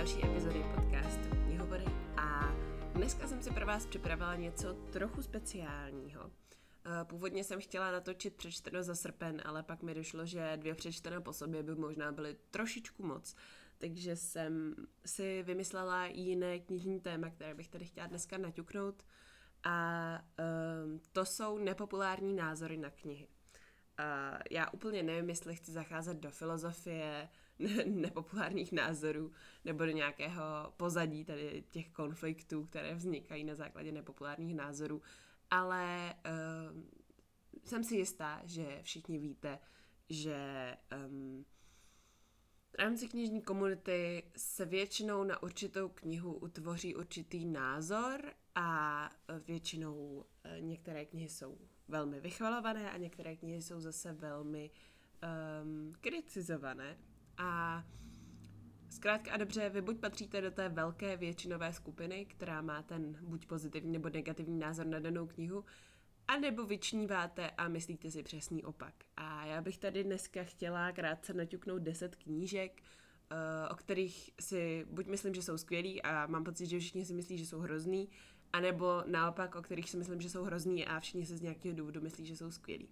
další epizody podcastu Knihovory a dneska jsem si pro vás připravila něco trochu speciálního. Eh, původně jsem chtěla natočit přečteno za srpen, ale pak mi došlo, že dvě přečtené po sobě by možná byly trošičku moc. Takže jsem si vymyslela jiné knižní téma, které bych tady chtěla dneska naťuknout. A um, to jsou nepopulární názory na knihy. Uh, já úplně nevím, jestli chci zacházet do filozofie nepopulárních názorů nebo do nějakého pozadí tady těch konfliktů, které vznikají na základě nepopulárních názorů, ale uh, jsem si jistá, že všichni víte, že um, v rámci knižní komunity se většinou na určitou knihu utvoří určitý názor a většinou eh, některé knihy jsou velmi vychvalované a některé knihy jsou zase velmi um, kritizované. A zkrátka a dobře, vy buď patříte do té velké většinové skupiny, která má ten buď pozitivní nebo negativní názor na danou knihu, a nebo vyčníváte a myslíte si přesný opak. A já bych tady dneska chtěla krátce naťuknout 10 knížek, eh, o kterých si buď myslím, že jsou skvělí a mám pocit, že všichni si myslí, že jsou hrozný, anebo naopak, o kterých si myslím, že jsou hrozný a všichni se z nějakého důvodu myslí, že jsou skvělí.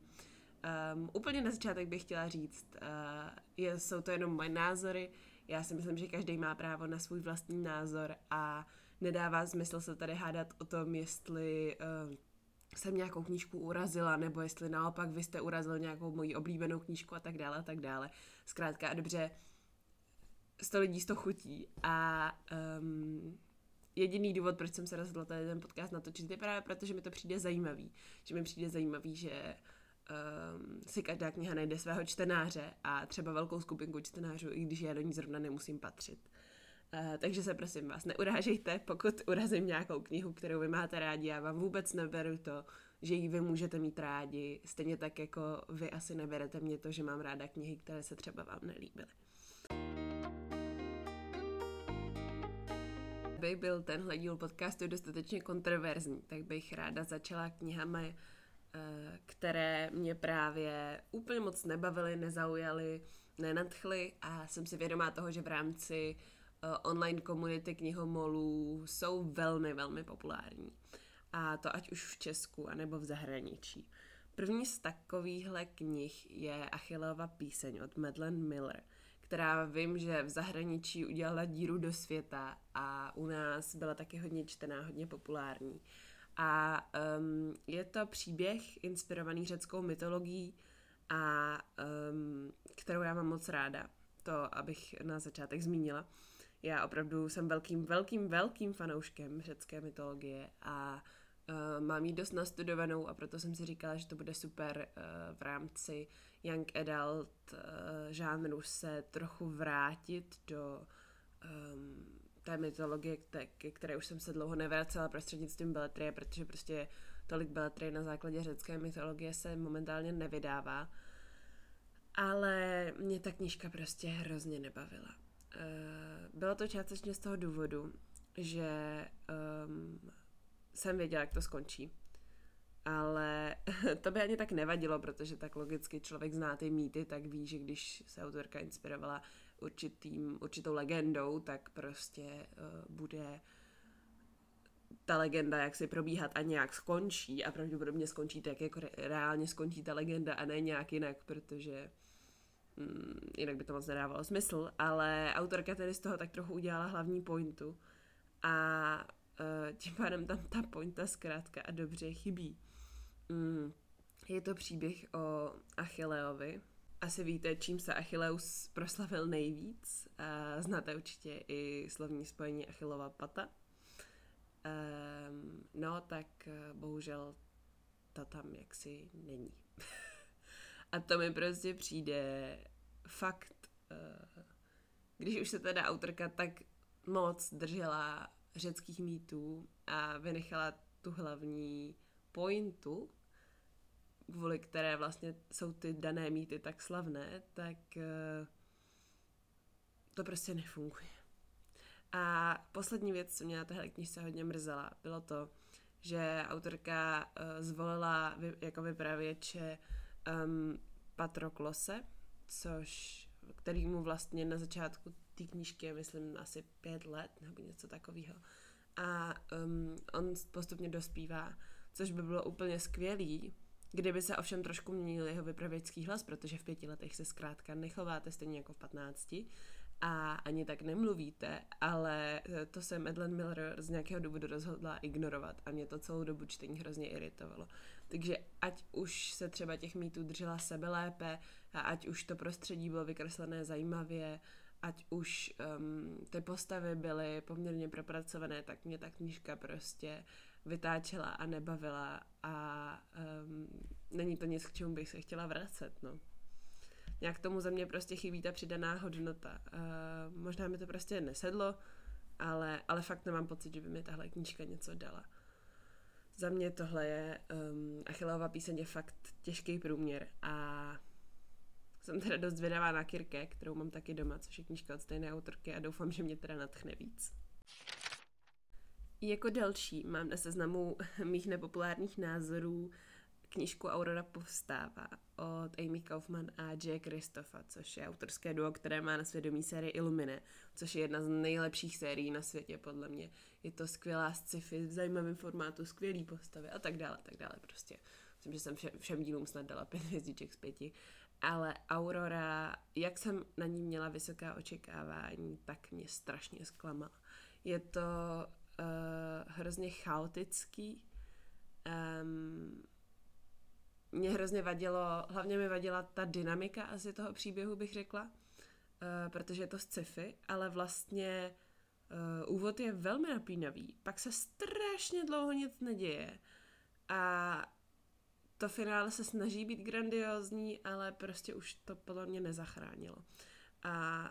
Um, úplně na začátek bych chtěla říct, uh, je, jsou to jenom moje názory, já si myslím, že každý má právo na svůj vlastní názor a nedává smysl se tady hádat o tom, jestli uh, jsem nějakou knížku urazila, nebo jestli naopak vy jste urazil nějakou moji oblíbenou knížku a tak dále a tak dále. Zkrátka a dobře, sto lidí sto chutí a um, jediný důvod, proč jsem se rozhodla tady ten podcast natočit, je právě proto, že mi to přijde zajímavý. Že mi přijde zajímavý, že um, si každá kniha najde svého čtenáře a třeba velkou skupinku čtenářů, i když já do ní zrovna nemusím patřit. Uh, takže se prosím vás neurážejte, pokud urazím nějakou knihu, kterou vy máte rádi, já vám vůbec neberu to, že ji vy můžete mít rádi, stejně tak jako vy asi neberete mě to, že mám ráda knihy, které se třeba vám nelíbily. By byl tenhle díl podcastu dostatečně kontroverzní, tak bych ráda začala knihami, eh, které mě právě úplně moc nebavily, nezaujaly, nenadchly a jsem si vědomá toho, že v rámci uh, online komunity knihomolů jsou velmi, velmi populární. A to ať už v Česku, anebo v zahraničí. První z takovýchhle knih je Achillova píseň od Madeleine Miller, která vím, že v zahraničí udělala díru do světa a u nás byla taky hodně čtená, hodně populární. A um, je to příběh inspirovaný řeckou mytologií a um, kterou já mám moc ráda. To, abych na začátek zmínila. Já opravdu jsem velkým, velkým, velkým fanouškem řecké mytologie a uh, mám ji dost nastudovanou a proto jsem si říkala, že to bude super uh, v rámci young adult uh, žánru se trochu vrátit do um, té mytologie, ke které už jsem se dlouho nevracela prostřednictvím beletrie, protože prostě tolik beletrie na základě řecké mytologie se momentálně nevydává. Ale mě ta knížka prostě hrozně nebavila. Eh, bylo to částečně z toho důvodu, že um, jsem věděla, jak to skončí. Ale to by ani tak nevadilo, protože tak logicky člověk zná ty mýty, tak ví, že když se autorka inspirovala určitým, určitou legendou, tak prostě uh, bude ta legenda jak si probíhat a nějak skončí a pravděpodobně skončí tak, jako reálně skončí ta legenda a ne nějak jinak, protože Mm, jinak by to moc nedávalo smysl, ale autorka tedy z toho tak trochu udělala hlavní pointu a uh, tím pádem tam ta pointa zkrátka a dobře chybí. Mm, je to příběh o Achilleovi. Asi víte, čím se Achilleus proslavil nejvíc. Uh, znáte určitě i slovní spojení Achillova pata. Um, no, tak uh, bohužel to tam jaksi není. A to mi prostě přijde fakt, uh, když už se teda autorka tak moc držela řeckých mýtů a vynechala tu hlavní pointu, kvůli které vlastně jsou ty dané mýty tak slavné, tak uh, to prostě nefunguje. A poslední věc, co mě na téhle knižce hodně mrzela, bylo to, že autorka uh, zvolila jako vypravěče um, Patroklose, což, který mu vlastně na začátku té knížky je, myslím, asi pět let nebo něco takového. A um, on postupně dospívá, což by bylo úplně skvělý, kdyby se ovšem trošku měnil jeho vypravěčský hlas, protože v pěti letech se zkrátka nechováte stejně jako v patnácti a ani tak nemluvíte, ale eh, to se Madeleine Miller z nějakého důvodu rozhodla ignorovat a mě to celou dobu čtení hrozně iritovalo. Takže ať už se třeba těch mýtů držela sebe lépe a ať už to prostředí bylo vykreslené zajímavě, ať už um, ty postavy byly poměrně propracované, tak mě ta knížka prostě vytáčela a nebavila a um, není to nic, k čemu bych se chtěla vracet, no nějak tomu ze mě prostě chybí ta přidaná hodnota. Uh, možná mi to prostě nesedlo, ale, ale fakt nemám pocit, že by mi tahle knížka něco dala. Za mě tohle je um, Achillová píseň je fakt těžký průměr a jsem teda dost zvědavá na Kirke, kterou mám taky doma, což je knížka od stejné autorky a doufám, že mě teda natchne víc. Jako další mám na seznamu mých nepopulárních názorů knížku Aurora povstává od Amy Kaufman a Jay Christopha, což je autorské duo, které má na svědomí sérii Illumine, což je jedna z nejlepších sérií na světě, podle mě. Je to skvělá sci-fi v zajímavém formátu, skvělý postavy a tak dále, tak dále prostě. Myslím, že jsem všem, všem dílům snad dala pět hvězdiček z pěti. Ale Aurora, jak jsem na ní měla vysoká očekávání, tak mě strašně zklamala. Je to uh, hrozně chaotický, um, mě hrozně vadilo, hlavně mi vadila ta dynamika asi toho příběhu, bych řekla, uh, protože je to sci-fi, ale vlastně uh, úvod je velmi napínavý, pak se strašně dlouho nic neděje. A to finále se snaží být grandiozní, ale prostě už to podle mě nezachránilo. A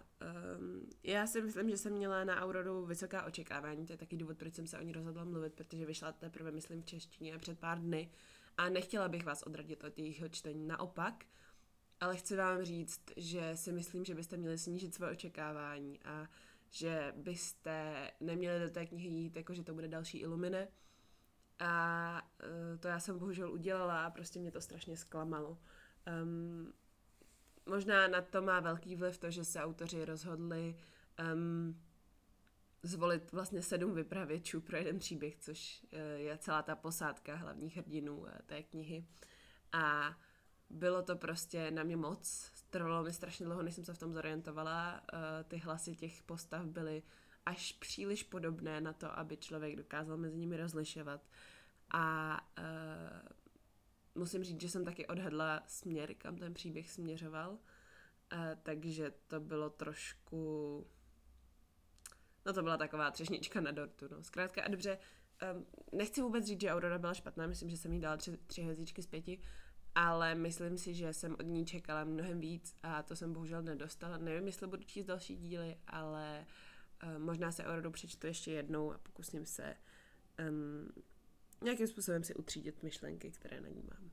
um, já si myslím, že jsem měla na Auroru vysoká očekávání, to je taky důvod, proč jsem se o ní rozhodla mluvit, protože vyšla teprve, myslím, v češtině před pár dny a nechtěla bych vás odradit od jejího čtení, naopak, ale chci vám říct, že si myslím, že byste měli snížit své očekávání a že byste neměli do té knihy jít, jako že to bude další Illumine. A uh, to já jsem bohužel udělala a prostě mě to strašně zklamalo. Um, možná na to má velký vliv to, že se autoři rozhodli um, zvolit vlastně sedm vypravěčů pro jeden příběh, což eh, je celá ta posádka hlavních hrdinů eh, té knihy. A bylo to prostě na mě moc, trvalo mi strašně dlouho, než jsem se v tom zorientovala. Eh, ty hlasy těch postav byly až příliš podobné na to, aby člověk dokázal mezi nimi rozlišovat. A musím říct, že jsem taky odhadla směr, kam ten příběh směřoval. Uh, takže to bylo trošku No to byla taková třešnička na dortu, no. Zkrátka a dobře, um, nechci vůbec říct, že Aurora byla špatná, myslím, že jsem jí dala tři, tři hvězdičky z pěti, ale myslím si, že jsem od ní čekala mnohem víc a to jsem bohužel nedostala. Nevím, jestli budu číst další díly, ale um, možná se Auroru přečtu ještě jednou a pokusím se um, nějakým způsobem si utřídit myšlenky, které na ní mám.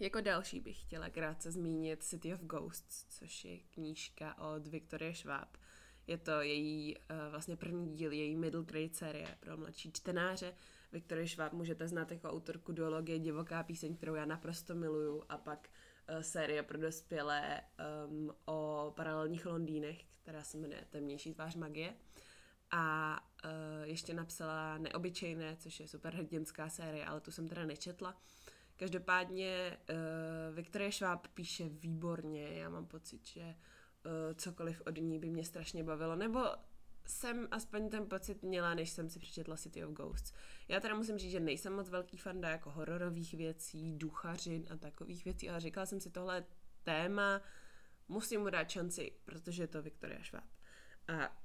Jako další bych chtěla krátce zmínit City of Ghosts, což je knížka od Viktorie Schwab. Je to její uh, vlastně první díl, její middle grade série pro mladší čtenáře. Viktorie Schwab můžete znát jako autorku duologie Divoká píseň, kterou já naprosto miluju a pak uh, série pro dospělé um, o paralelních Londýnech, která se jmenuje Temnější tvář magie. A uh, ještě napsala Neobyčejné, což je super hrdinská série, ale tu jsem teda nečetla. Každopádně uh, Viktorie Schwab píše výborně, já mám pocit, že uh, cokoliv od ní by mě strašně bavilo, nebo jsem aspoň ten pocit měla, než jsem si přečetla City of Ghosts. Já teda musím říct, že nejsem moc velký fanda jako hororových věcí, duchařin a takových věcí, ale říkala jsem si tohle téma, musím mu dát šanci, protože je to Victoria Schwab. A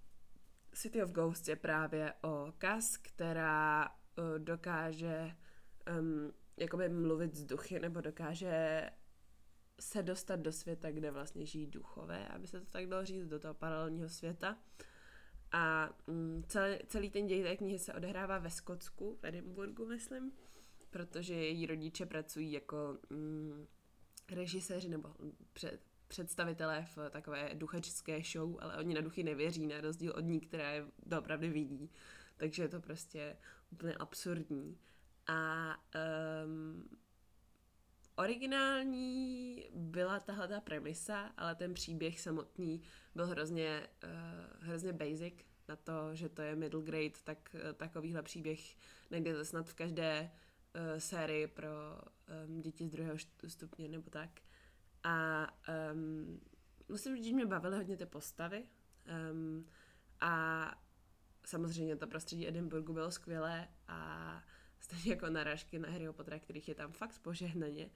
City of Ghosts je právě o Kas, která uh, dokáže um, jakoby mluvit z duchy, nebo dokáže se dostat do světa, kde vlastně žijí duchové, aby se to tak dalo říct, do toho paralelního světa. A mm, celý, celý ten děj té knihy se odehrává ve Skotsku, v Edinburgu, myslím, protože její rodiče pracují jako mm, režiséři nebo před, představitelé v takové duchačské show, ale oni na duchy nevěří, na rozdíl od ní, která je opravdu vidí. Takže je to prostě úplně absurdní. A um, originální byla tahle ta premisa, ale ten příběh samotný byl hrozně, uh, hrozně basic na to, že to je middle grade, tak uh, takovýhle příběh najdete snad v každé uh, sérii pro um, děti z druhého stupně nebo tak. A um, musím říct, že mě bavily hodně ty postavy. Um, a samozřejmě to prostředí Edinburghu bylo skvělé a stejně jako narážky na Harryho Pottera, kterých je tam fakt požehnaně.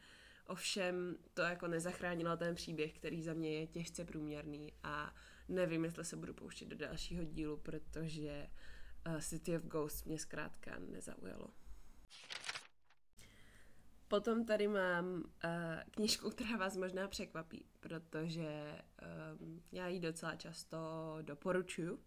Ovšem to jako nezachránilo ten příběh, který za mě je těžce průměrný a nevím, jestli se budu pouštět do dalšího dílu, protože uh, City of Ghosts mě zkrátka nezaujalo. Potom tady mám uh, knížku, která vás možná překvapí, protože um, já ji docela často doporučuju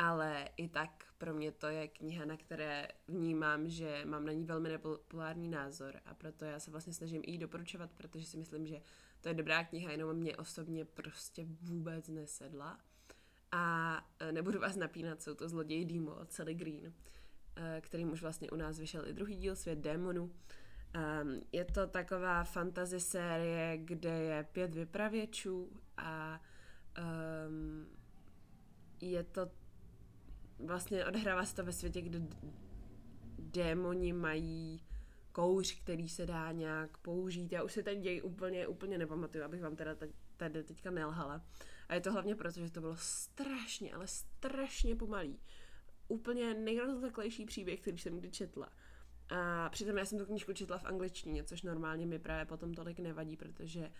ale i tak pro mě to je kniha, na které vnímám, že mám na ní velmi nepopulární názor a proto já se vlastně snažím i doporučovat, protože si myslím, že to je dobrá kniha, jenom mě osobně prostě vůbec nesedla. A e, nebudu vás napínat, jsou to Zloděj dýmu od Sally Green, e, kterým už vlastně u nás vyšel i druhý díl Svět démonů. Um, je to taková fantasy série, kde je pět vypravěčů a um, je to vlastně odhrává se to ve světě, kde démoni mají kouř, který se dá nějak použít. Já už si ten děj úplně, úplně nepamatuju, abych vám teda tady teďka nelhala. A je to hlavně proto, že to bylo strašně, ale strašně pomalý. Úplně nejrozleklejší příběh, který jsem kdy četla. A přitom já jsem tu knížku četla v angličtině, což normálně mi právě potom tolik nevadí, protože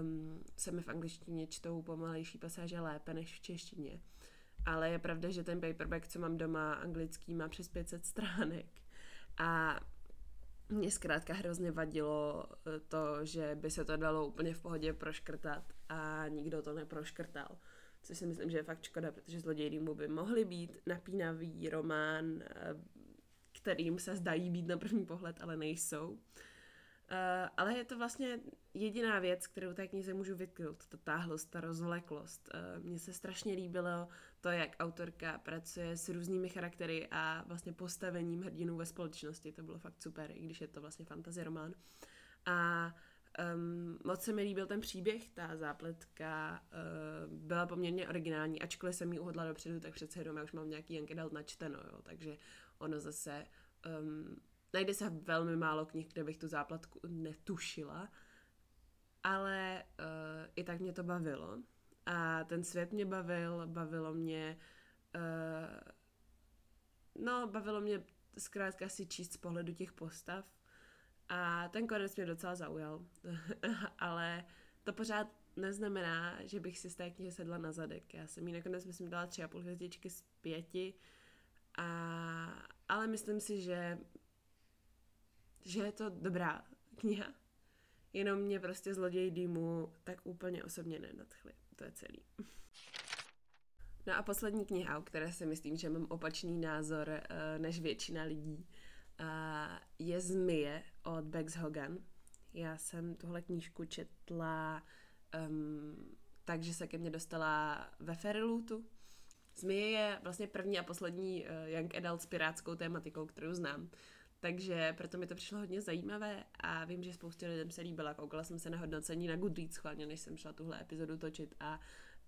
um, se mi v angličtině čtou pomalejší pasáže lépe než v češtině ale je pravda, že ten paperback, co mám doma, anglický, má přes 500 stránek. A mě zkrátka hrozně vadilo eh, to, že by se to dalo úplně v pohodě proškrtat a nikdo to neproškrtal. Což si myslím, že je fakt škoda, protože Zloděj by mohly být napínavý román, eh, kterým se zdají být na první pohled, ale nejsou. Uh, ale je to vlastně jediná věc, kterou té knize můžu vytknout, ta táhlost, ta rozvleklost. Uh, Mně se strašně líbilo to, jak autorka pracuje s různými charaktery a vlastně postavením hrdinů ve společnosti. To bylo fakt super, i když je to vlastně fantasy román. A um, moc se mi líbil ten příběh, ta zápletka uh, byla poměrně originální, ačkoliv jsem ji uhodla dopředu, tak přece jenom já už mám nějaký Young Adult načteno, jo, takže ono zase um, najde se velmi málo knih, kde bych tu záplatku netušila, ale uh, i tak mě to bavilo. A ten svět mě bavil, bavilo mě, uh, no, bavilo mě zkrátka si číst z pohledu těch postav. A ten konec mě docela zaujal, ale to pořád neznamená, že bych si z té knihy sedla na zadek. Já jsem jí nakonec, myslím, dala tři a půl hvězdičky z pěti, a, ale myslím si, že že je to dobrá kniha. Jenom mě prostě zloděj dýmu tak úplně osobně nenadchly. To je celý. No a poslední kniha, o které si myslím, že mám opačný názor uh, než většina lidí, je Zmije od Bex Hogan. Já jsem tuhle knížku četla um, takže se ke mně dostala ve Ferilootu. Zmije je vlastně první a poslední uh, young adult s pirátskou tématikou, kterou znám. Takže proto mi to přišlo hodně zajímavé a vím, že spoustě lidem se líbila. Koukala jsem se na hodnocení na Goodreads chválně, než jsem šla tuhle epizodu točit a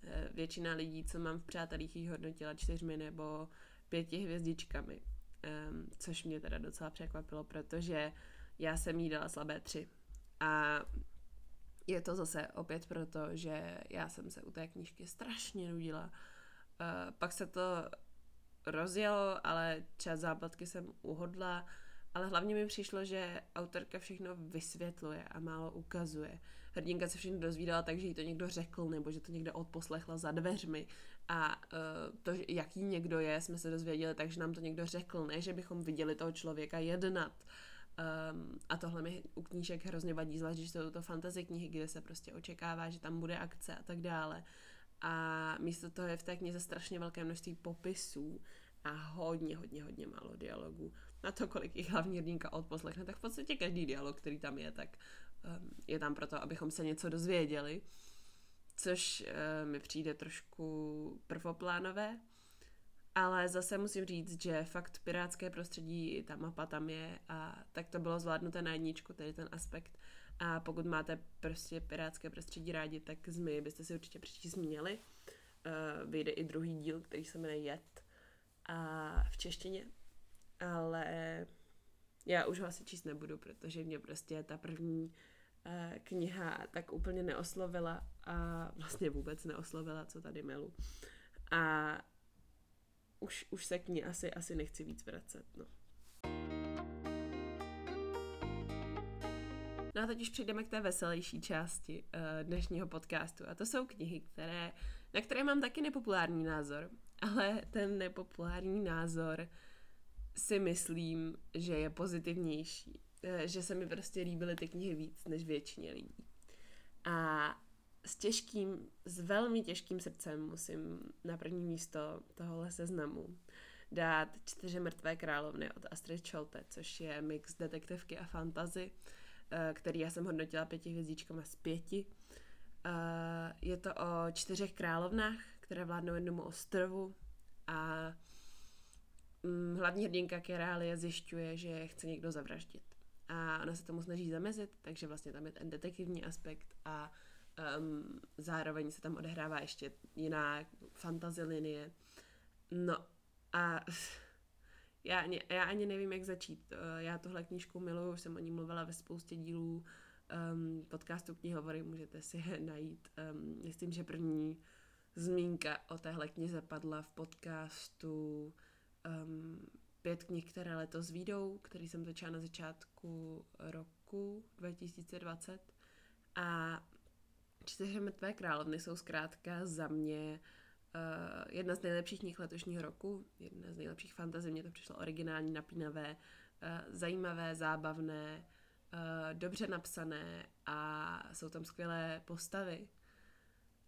e, většina lidí, co mám v přátelích, ji hodnotila čtyřmi nebo pěti hvězdičkami. Um, což mě teda docela překvapilo, protože já jsem jí dala slabé tři. A je to zase opět proto, že já jsem se u té knížky strašně nudila. Uh, pak se to rozjelo, ale čas záplatky jsem uhodla ale hlavně mi přišlo, že autorka všechno vysvětluje a málo ukazuje. Hrdinka se všechno dozvídala tak, že jí to někdo řekl, nebo že to někdo odposlechla za dveřmi. A uh, to, jaký někdo je, jsme se dozvěděli tak, že nám to někdo řekl, ne, že bychom viděli toho člověka jednat. Um, a tohle mi u knížek hrozně vadí, zvlášť, že jsou to fantasy knihy, kde se prostě očekává, že tam bude akce a tak dále. A místo toho je v té knize strašně velké množství popisů a hodně, hodně, hodně málo dialogů na to, kolik jich hlavní hrdinka odposlechne, tak v podstatě každý dialog, který tam je, tak um, je tam proto, abychom se něco dozvěděli, což uh, mi přijde trošku prvoplánové. ale zase musím říct, že fakt pirátské prostředí, ta mapa tam je a tak to bylo zvládnuté na jedničku, tedy ten aspekt. A pokud máte prostě pirátské prostředí rádi, tak zmy byste si určitě přečíst měli. Uh, vyjde i druhý díl, který se jmenuje Jet a v češtině. Ale já už ho asi číst nebudu, protože mě prostě ta první uh, kniha tak úplně neoslovila a vlastně vůbec neoslovila, co tady milu. A už, už se k ní asi, asi nechci víc vracet. No. No a teď už přejdeme k té veselější části uh, dnešního podcastu. A to jsou knihy, které, na které mám taky nepopulární názor. Ale ten nepopulární názor si myslím, že je pozitivnější. Uh, že se mi prostě líbily ty knihy víc než většině lidí. A s těžkým, s velmi těžkým srdcem musím na první místo tohohle seznamu dát Čtyři mrtvé královny od Astrid Scholte, což je mix detektivky a fantazy, eh, který já jsem hodnotila pěti hvězdičkama z pěti. Eh, je to o čtyřech královnách, které vládnou jednomu ostrovu a mm, hlavní hrdinka Kerálie zjišťuje, že chce někdo zavraždit. A ona se tomu snaží zamezit, takže vlastně tam je ten detektivní aspekt a Um, zároveň se tam odehrává ještě jiná fantasy linie. No a já ani, já ani nevím, jak začít. Eh, já tuhle knížku miluju, už jsem o ní mluvila ve spoustě dílů um, podcastu knihovory, můžete si je najít. Um, myslím, že první zmínka o téhle knize padla v podcastu um, pět knih, které letos výjdou, který jsem začala na začátku roku 2020. A Čtyři mrtvé královny jsou zkrátka za mě uh, jedna z nejlepších knih letošního roku, jedna z nejlepších fantazy, mně to přišlo originální, napínavé, uh, zajímavé, zábavné, uh, dobře napsané a jsou tam skvělé postavy.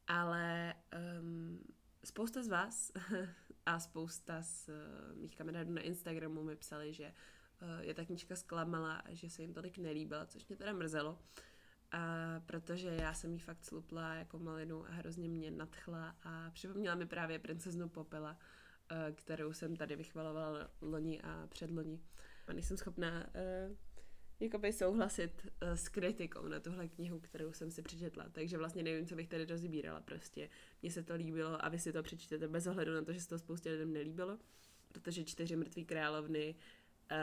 Ale um, spousta z vás a spousta z uh, mých kamarádů na Instagramu mi psali, že uh, je ta knižka zklamala a že se jim tolik nelíbila, což mě teda mrzelo. Uh, a protože já jsem jí fakt slupla jako malinu a hrozně mě nadchla a připomněla mi právě princeznu Popela, eh, kterou jsem tady vychvalovala loni a předloni. A nejsem schopná uh, jakoby souhlasit uh, s kritikou na tuhle knihu, kterou jsem si přečetla. Takže vlastně nevím, co bych tady rozbírala. Prostě mně se to líbilo a vy si to přečtete bez ohledu na to, že se to spoustě lidem nelíbilo, protože čtyři mrtví královny uh,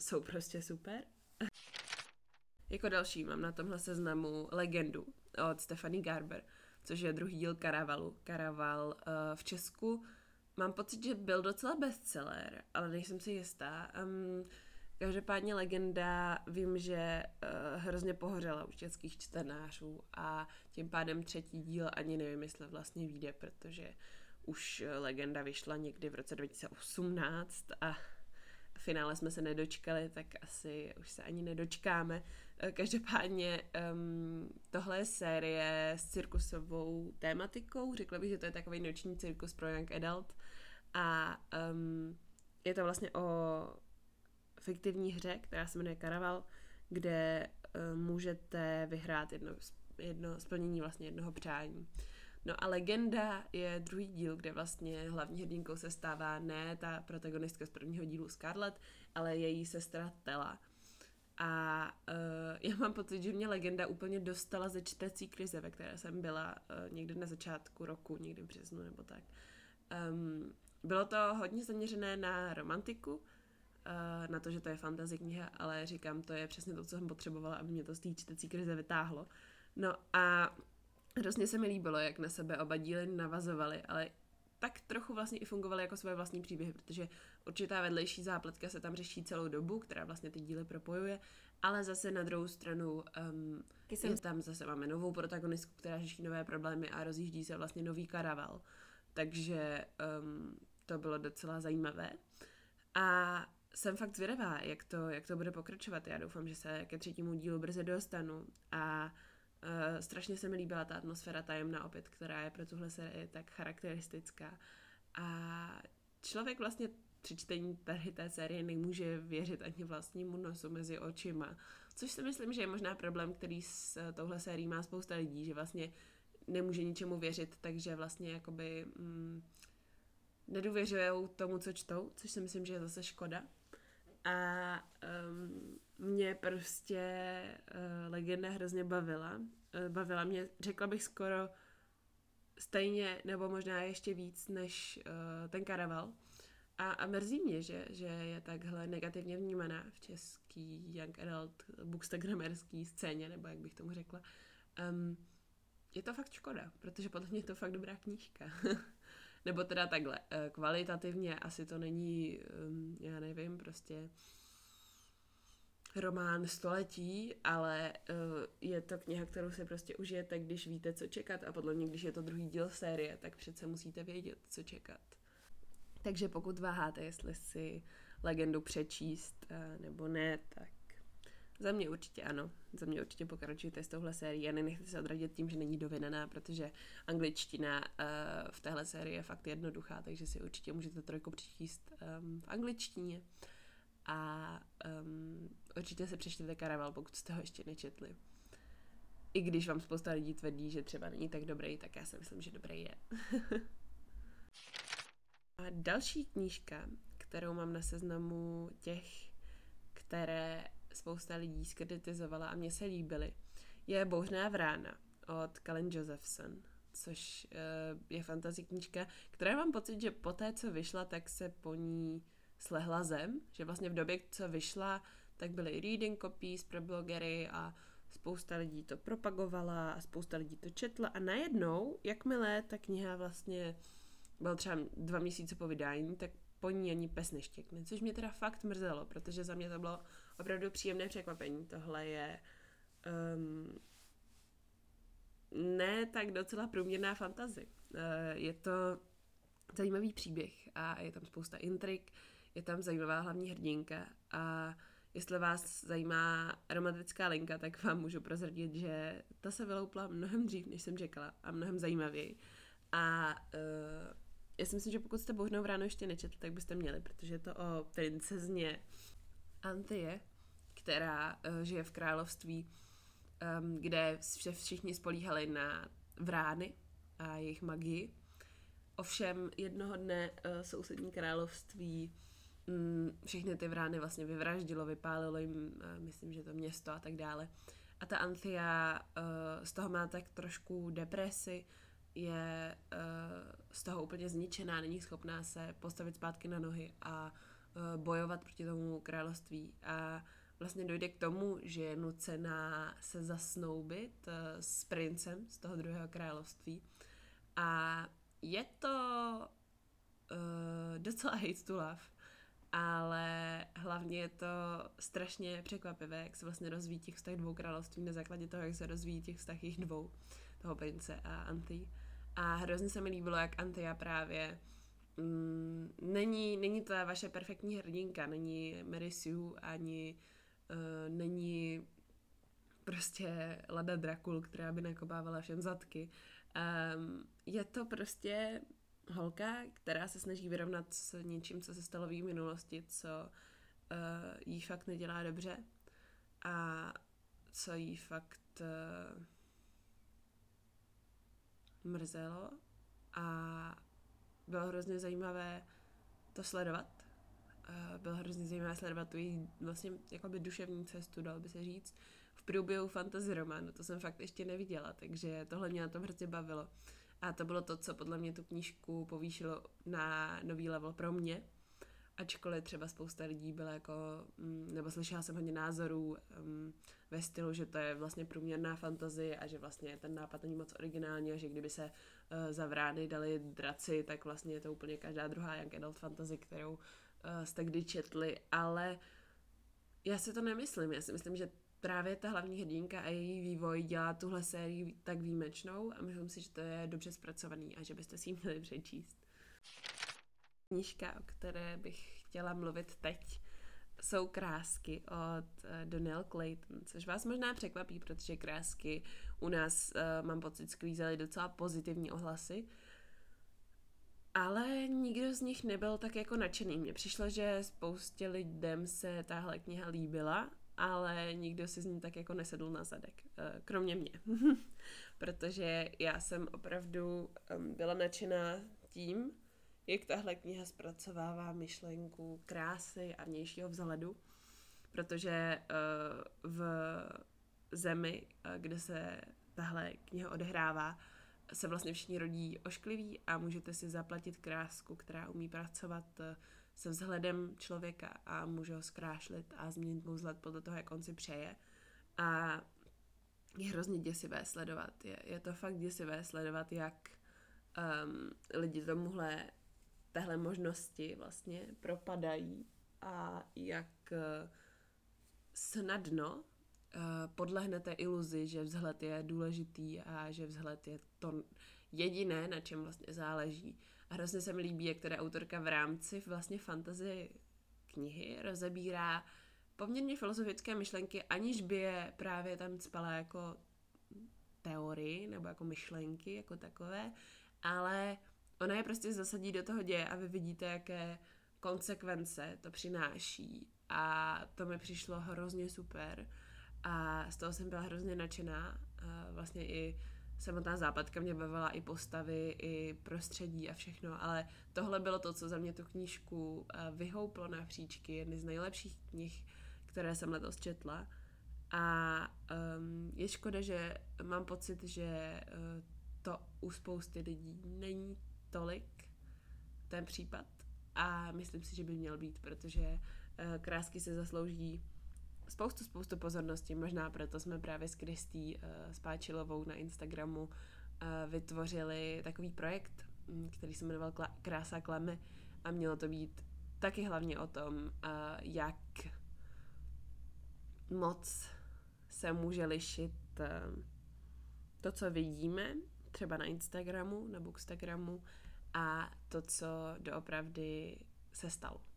jsou prostě super. Jako další mám na tomhle seznamu legendu od Stephanie Garber, což je druhý díl Karavalu. Karaval uh, v Česku mám pocit, že byl docela bestseller, ale nejsem si jistá. Um, každopádně legenda, vím, že uh, hrozně pohořela u českých čtenářů a tím pádem třetí díl ani nevím, jestli vlastně vyjde, protože už legenda vyšla někdy v roce 2018 a finále jsme se nedočkali, tak asi už se ani nedočkáme. Eh, každopádně um, tohle je série s cirkusovou tématikou. Řekla bych, že to je takový noční cirkus pro young adult. A um, je to vlastně o fiktivní hře, která se jmenuje Karaval, kde um, můžete vyhrát jedno, jedno splnění vlastně jednoho přání. No a Legenda je druhý díl, kde vlastně hlavní hrdinkou se stává ne ta protagonistka z prvního dílu Scarlett, ale její sestra Tela. A uh, já mám pocit, že mě Legenda úplně dostala ze čtecí krize, ve které jsem byla uh, někdy na začátku roku, někdy v březnu nebo tak. Um, bylo to hodně zaměřené na romantiku, uh, na to, že to je fantasy kniha, ale říkám, to je přesně to, co jsem potřebovala, aby mě to z té čtecí krize vytáhlo. No a Hrozně se mi líbilo, jak na sebe oba díly navazovaly, ale tak trochu vlastně i fungovaly jako svoje vlastní příběhy, protože určitá vedlejší zápletka se tam řeší celou dobu, která vlastně ty díly propojuje, ale zase na druhou stranu um, je tam zase máme novou protagonistku, která řeší nové problémy a rozjíždí se vlastně nový karaval. Takže um, to bylo docela zajímavé. A jsem fakt zvědavá, jak to, jak to bude pokračovat. Já doufám, že se ke třetímu dílu brzy dostanu a Uh, strašně se mi líbila ta atmosféra tajemná opět, která je pro tuhle sérii tak charakteristická. A člověk vlastně při čtení tady té série nemůže věřit ani vlastnímu nosu mezi očima. Což si myslím, že je možná problém, který s touhle sérií má spousta lidí, že vlastně nemůže ničemu věřit, takže vlastně jakoby mm, nedůvěřují tomu, co čtou, což si myslím, že je zase škoda. A um, mě prostě uh, legenda hrozně bavila. Uh, bavila mě, řekla bych skoro stejně, nebo možná ještě víc, než uh, ten karaval. A, a mrzí mě, že, že je takhle negativně vnímaná v český young adult bookstagramerský scéně, nebo jak bych tomu řekla. Um, je to fakt škoda, protože podle mě je to fakt dobrá knížka. nebo teda takhle, eh, kvalitativně asi to není, um, já nevím, prostě román století, ale uh, je to kniha, kterou si prostě užijete, když víte, co čekat a podle mě, když je to druhý díl série, tak přece musíte vědět, co čekat. Takže pokud váháte, jestli si legendu přečíst uh, nebo ne, tak za mě určitě ano. Za mě určitě pokračujte s touhle sérií a nenechte se odradit tím, že není dovedená, protože angličtina uh, v téhle sérii je fakt jednoduchá, takže si určitě můžete trojku přečíst um, v angličtině. A um, určitě se přečtěte Karaval, pokud jste ho ještě nečetli. I když vám spousta lidí tvrdí, že třeba není tak dobrý, tak já si myslím, že dobrý je. a další knížka, kterou mám na seznamu těch, které spousta lidí skritizovala a mně se líbily, je Bouřná vrána od Colin Josephson, což uh, je fantasy knížka, která mám pocit, že po té, co vyšla, tak se po ní slehla zem, že vlastně v době, co vyšla, tak byly reading copies pro blogery a spousta lidí to propagovala a spousta lidí to četla. A najednou, jakmile ta kniha vlastně byl třeba dva měsíce po vydání, tak po ní ani pes neštěkne, což mě teda fakt mrzelo, protože za mě to bylo opravdu příjemné překvapení. Tohle je um, ne tak docela průměrná fantazy. Uh, je to zajímavý příběh a je tam spousta intrik, je tam zajímavá hlavní hrdinka a jestli vás zajímá romantická linka, tak vám můžu prozradit, že ta se vyloupla mnohem dřív, než jsem čekala a mnohem zajímavěji. A uh, já si myslím, že pokud jste Božnou ráno ještě nečetli, tak byste měli, protože je to o princezně Antie, která uh, žije v království, um, kde se všichni spolíhali na vrány a jejich magii. Ovšem jednoho dne uh, sousední království um, všechny ty vrány vlastně vyvraždilo, vypálilo jim, uh, myslím, že to město a tak dále. A ta Anthea uh, z toho má tak trošku depresi, je uh, z toho úplně zničená, není schopná se postavit zpátky na nohy a uh, bojovat proti tomu království. A vlastně dojde k tomu, že je nucená se zasnoubit uh, s princem z toho druhého království. A je to uh, docela hate to love, ale hlavně je to strašně překvapivé, jak se vlastně rozvíjí těch vztah dvou království na základě toho, jak se rozvíjí těch vztah jich dvou, toho prince a Anty. A hrozně se mi líbilo, jak Antia právě mm, není, není to vaše perfektní hrdinka, není Mary Sue, ani uh, není prostě Lada Drakul, která by nakopávala všem zadky. Um, je to prostě holka, která se snaží vyrovnat s něčím, co se stalo v její minulosti, co uh, jí fakt nedělá dobře a co jí fakt uh, mrzelo a bylo hrozně zajímavé to sledovat. Uh, bylo hrozně zajímavé sledovat tu její vlastně jakoby duševní cestu, dalo by se říct, v průběhu fantasy románu. To jsem fakt ještě neviděla, takže tohle mě na tom hrozně bavilo. A to bylo to, co podle mě tu knížku povýšilo na nový level pro mě. Ačkoliv třeba spousta lidí byla jako, mm, nebo slyšela jsem hodně názorů um, ve stylu, že to je vlastně průměrná fantazie a že vlastně ten nápad není moc originální a že kdyby se uh, za vrány dali draci, tak vlastně je to úplně každá druhá young adult fantasy, kterou jste kdy četli, ale já si to nemyslím. Já si myslím, že právě ta hlavní hrdinka a její vývoj dělá tuhle sérii tak výjimečnou a myslím si, že to je dobře zpracovaný a že byste si ji měli přečíst. Knížka, o které bych chtěla mluvit teď, jsou krásky od uh, Donnell Clayton, což vás možná překvapí, protože krásky u nás, uh, mám pocit, sklízely docela pozitivní ohlasy, ale nikdo z nich nebyl tak jako nadšený. Mně přišlo, že spoustě lidem se tahle kniha líbila ale nikdo si z ní tak jako nesedl na zadek, eh, kromě mě. Protože já jsem opravdu byla nadšená tím, jak tahle kniha zpracovává myšlenku krásy a vnějšího vzhledu, protože uh, v zemi, uh, kde se tahle kniha odehrává, se vlastně všichni rodí oškliví a můžete si zaplatit krásku, která umí pracovat uh, se vzhledem člověka a může ho zkrášlit a změnit mu vzhled podle toho, jak on si přeje. A je hrozně děsivé sledovat. Je, je to fakt děsivé sledovat, jak um, lidi tomuhle téhle možnosti vlastně propadají a jak uh, snadno podlehnete iluzi, že vzhled je důležitý a že vzhled je to jediné, na čem vlastně záleží. A hrozně se mi líbí, jak teda autorka v rámci vlastně fantasy knihy rozebírá poměrně filozofické myšlenky, aniž by je právě tam spala jako teorii nebo jako myšlenky jako takové, ale ona je prostě zasadí do toho děje a vy vidíte, jaké konsekvence to přináší a to mi přišlo hrozně super a z toho jsem byla hrozně nadšená. A vlastně i samotná západka mě bavila i postavy, i prostředí a všechno, ale tohle bylo to, co za mě tu knížku vyhouplo na příčky, jedny z nejlepších knih, které jsem letos četla. A um, je škoda, že mám pocit, že uh, to u spousty lidí není tolik ten případ a myslím si, že by měl být, protože uh, krásky se zaslouží spoustu, spoustu pozornosti. Možná proto jsme právě s Kristý uh, Spáčilovou na Instagramu uh, vytvořili takový projekt, um, který se jmenoval Krása klamy a mělo to být taky hlavně o tom, uh, jak moc se může lišit uh, to, co vidíme, třeba na Instagramu, na Bookstagramu, a to, co doopravdy se stalo.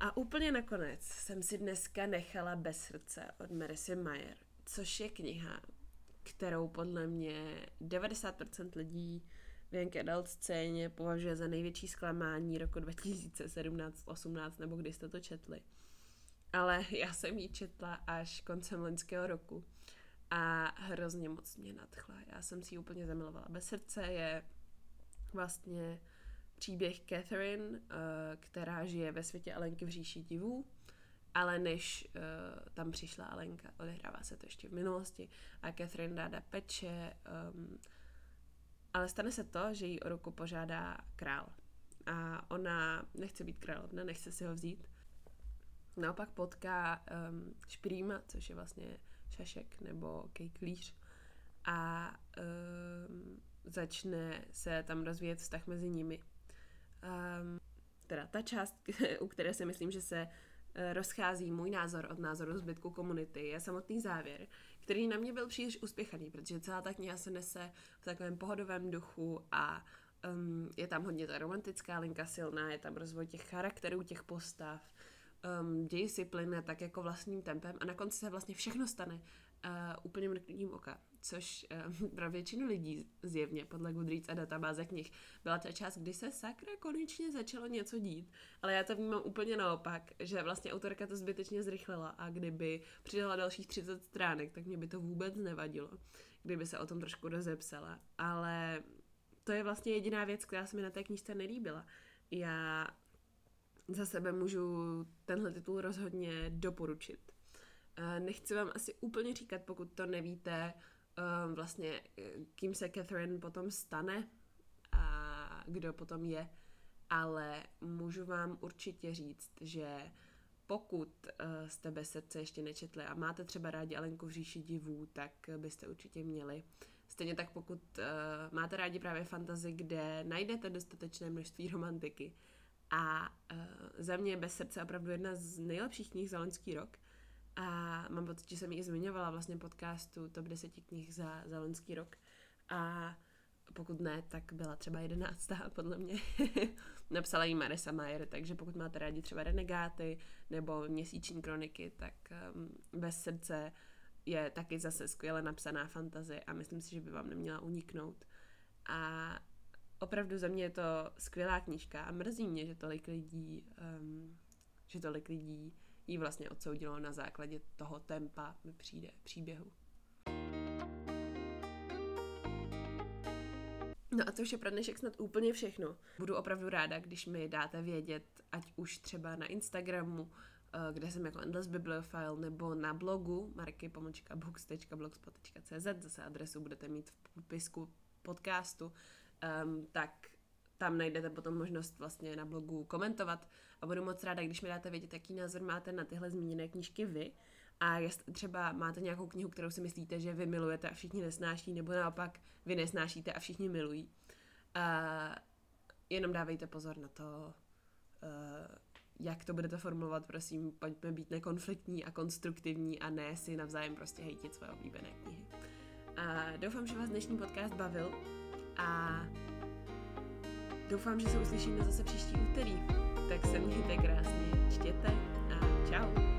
A úplně nakonec jsem si dneska nechala bez srdce od Marysy Mayer, což je kniha, kterou podle mě 90% lidí v Young Adult scéně považuje za největší zklamání roku 2017, 18 nebo kdy jste to četli. Ale já jsem ji četla až koncem loňského roku a hrozně moc mě nadchla. Já jsem si ji úplně zamilovala. Bez srdce je vlastně příběh Catherine, eh, která žije ve světě Alenky v říši divů, ale než uh, tam přišla Alenka, odehrává se to ještě v minulosti a Catherine ráda peče, um, ale stane se to, že jí o ruku požádá král. A ona nechce být královna, nechce si ho vzít. Naopak potká um, Šprýma, což je vlastně šašek nebo kejklíř a um, začne se tam rozvíjet vztah mezi nimi. Um, teda ta část, u které si myslím, že se uh, rozchází můj názor od názoru zbytku komunity, je samotný závěr, který na mě byl příliš uspěchaný, protože celá ta kniha se nese v takovém pohodovém duchu a um, je tam hodně ta romantická linka silná, je tam rozvoj těch charakterů, těch postav, um, děj si plyne tak jako vlastním tempem a na konci se vlastně všechno stane uh, úplně mrknutím oka což uh, pro většinu lidí zjevně podle Goodreads a databáze knih byla ta část, kdy se sakra konečně začalo něco dít. Ale já to vnímám úplně naopak, že vlastně autorka to zbytečně zrychlila a kdyby přidala dalších 30 stránek, tak mě by to vůbec nevadilo, kdyby se o tom trošku rozepsala. Ale to je vlastně jediná věc, která se mi na té knižce nelíbila. Já za sebe můžu tenhle titul rozhodně doporučit. Eh, nechci vám asi úplně říkat, pokud to nevíte, um, vlastně kým se Catherine potom stane a kdo potom je, ale můžu vám určitě říct, že pokud uh, jste bez srdce ještě nečetli a máte třeba rádi Alenku v říši divů, tak byste určitě měli. Stejně tak pokud uh, máte rádi právě fantazy, kde najdete dostatečné množství romantiky. A uh, za mě je bez srdce opravdu jedna z nejlepších knih za loňský rok, a mám pocit, že jsem ji zmiňovala vlastně podcastu Top 10 knih za, za loňský rok. A pokud ne, tak byla třeba jedenáctá, podle mě. Napsala jí Marisa Mayer, takže pokud máte rádi třeba Renegáty nebo Měsíční kroniky, tak um, Bez srdce je taky zase skvěle napsaná fantazie a myslím si, že by vám neměla uniknout. A opravdu za mě je to skvělá knížka a mrzí mě, že tolik lidí, um, že tolik lidí ji vlastně odsoudilo na základě toho tempa mi přijde příběhu. No a to už je pro dnešek snad úplně všechno. Budu opravdu ráda, když mi dáte vědět, ať už třeba na Instagramu, eh, kde jsem jako Endless Bibliophile, nebo na blogu markypomočka.books.blogspot.cz, zase adresu budete mít v popisku podcastu, um, tak tam najdete potom možnost vlastně na blogu komentovat a budu moc ráda, když mi dáte vědět, jaký názor máte na tyhle zmíněné knížky vy a jestli třeba máte nějakou knihu, kterou si myslíte, že vy milujete a všichni nesnáší, nebo naopak vy nesnášíte a všichni milují. Uh, jenom dávejte pozor na to, uh, jak to budete formulovat, prosím, pojďme být nekonfliktní a konstruktivní a ne si navzájem prostě hejtit svoje oblíbené knihy. A doufám, že vás dnešní podcast bavil a Doufám, že se uslyšíme zase příští úterý. Tak se mějte krásně, čtěte a čau.